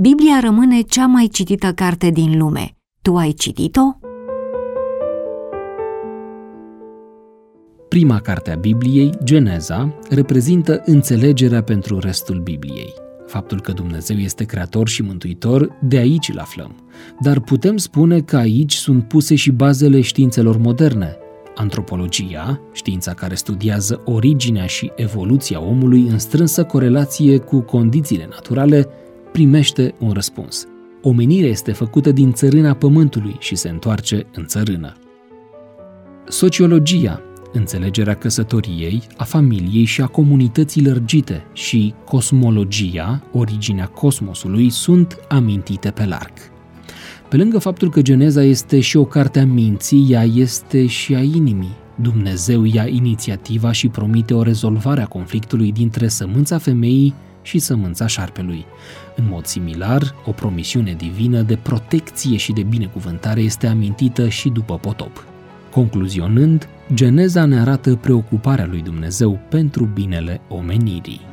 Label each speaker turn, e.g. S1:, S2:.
S1: Biblia rămâne cea mai citită carte din lume. Tu ai citit-o?
S2: Prima carte a Bibliei, Geneza, reprezintă înțelegerea pentru restul Bibliei. Faptul că Dumnezeu este creator și mântuitor, de aici îl aflăm. Dar putem spune că aici sunt puse și bazele științelor moderne. Antropologia, știința care studiază originea și evoluția omului în strânsă corelație cu condițiile naturale, primește un răspuns. Omenirea este făcută din țărâna pământului și se întoarce în țărână. Sociologia, înțelegerea căsătoriei, a familiei și a comunității lărgite și cosmologia, originea cosmosului, sunt amintite pe larg. Pe lângă faptul că Geneza este și o carte a minții, ea este și a inimii. Dumnezeu ia inițiativa și promite o rezolvare a conflictului dintre sămânța femeii și sămânța șarpelui. În mod similar, o promisiune divină de protecție și de binecuvântare este amintită și după potop. Concluzionând, Geneza ne arată preocuparea lui Dumnezeu pentru binele omenirii.